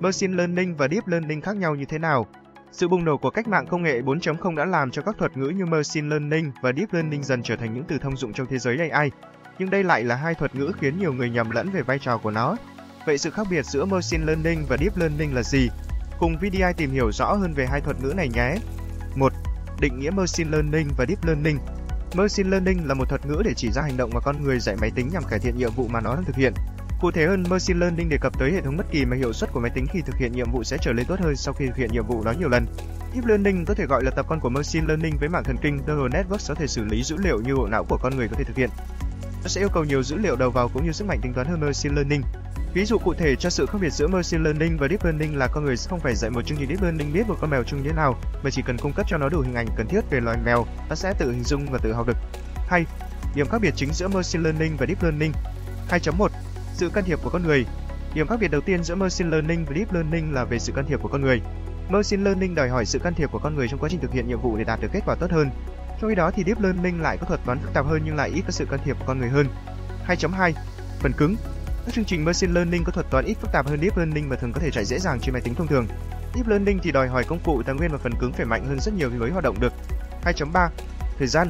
Machine Learning và Deep Learning khác nhau như thế nào? Sự bùng nổ của cách mạng công nghệ 4.0 đã làm cho các thuật ngữ như Machine Learning và Deep Learning dần trở thành những từ thông dụng trong thế giới AI. Nhưng đây lại là hai thuật ngữ khiến nhiều người nhầm lẫn về vai trò của nó. Vậy sự khác biệt giữa Machine Learning và Deep Learning là gì? Cùng VDI tìm hiểu rõ hơn về hai thuật ngữ này nhé. 1. Định nghĩa Machine Learning và Deep Learning Machine Learning là một thuật ngữ để chỉ ra hành động mà con người dạy máy tính nhằm cải thiện nhiệm vụ mà nó đang thực hiện. Cụ thể hơn, Machine Learning đề cập tới hệ thống bất kỳ mà hiệu suất của máy tính khi thực hiện nhiệm vụ sẽ trở lên tốt hơn sau khi thực hiện nhiệm vụ đó nhiều lần. Deep Learning có thể gọi là tập con của Machine Learning với mạng thần kinh Neural Networks có thể xử lý dữ liệu như bộ não của con người có thể thực hiện. Nó sẽ yêu cầu nhiều dữ liệu đầu vào cũng như sức mạnh tính toán hơn Machine Learning. Ví dụ cụ thể cho sự khác biệt giữa Machine Learning và Deep Learning là con người sẽ không phải dạy một chương trình Deep Learning biết một con mèo trông như thế nào, mà chỉ cần cung cấp cho nó đủ hình ảnh cần thiết về loài mèo, nó sẽ tự hình dung và tự học được. Hay, điểm khác biệt chính giữa Machine Learning và Deep Learning. 2.1 sự can thiệp của con người. Điểm khác biệt đầu tiên giữa Machine Learning và Deep Learning là về sự can thiệp của con người. Machine Learning đòi hỏi sự can thiệp của con người trong quá trình thực hiện nhiệm vụ để đạt được kết quả tốt hơn. Trong khi đó thì Deep Learning lại có thuật toán phức tạp hơn nhưng lại ít có sự can thiệp của con người hơn. 2.2 Phần cứng Các chương trình Machine Learning có thuật toán ít phức tạp hơn Deep Learning và thường có thể chạy dễ dàng trên máy tính thông thường. Deep Learning thì đòi hỏi công cụ, tài nguyên và phần cứng phải mạnh hơn rất nhiều thì mới hoạt động được. 2.3 Thời gian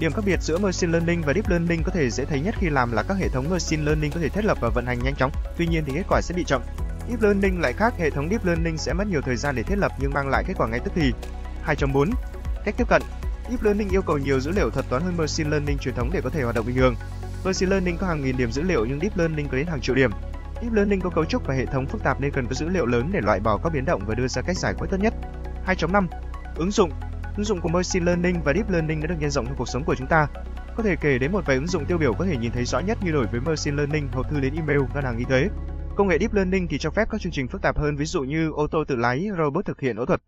Điểm khác biệt giữa Machine Learning và Deep Learning có thể dễ thấy nhất khi làm là các hệ thống Machine Learning có thể thiết lập và vận hành nhanh chóng, tuy nhiên thì kết quả sẽ bị chậm. Deep Learning lại khác, hệ thống Deep Learning sẽ mất nhiều thời gian để thiết lập nhưng mang lại kết quả ngay tức thì. 2.4 Cách tiếp cận Deep Learning yêu cầu nhiều dữ liệu thuật toán hơn Machine Learning truyền thống để có thể hoạt động bình thường. Machine Learning có hàng nghìn điểm dữ liệu nhưng Deep Learning có đến hàng triệu điểm. Deep Learning có cấu trúc và hệ thống phức tạp nên cần có dữ liệu lớn để loại bỏ các biến động và đưa ra cách giải quyết tốt nhất. 2.5 Ứng dụng Ứng dụng của Machine Learning và Deep Learning đã được nhân rộng trong cuộc sống của chúng ta. Có thể kể đến một vài ứng dụng tiêu biểu có thể nhìn thấy rõ nhất như đổi với Machine Learning, hộp thư đến email, ngân hàng y tế. Công nghệ Deep Learning thì cho phép các chương trình phức tạp hơn ví dụ như ô tô tự lái, robot thực hiện phẫu thuật,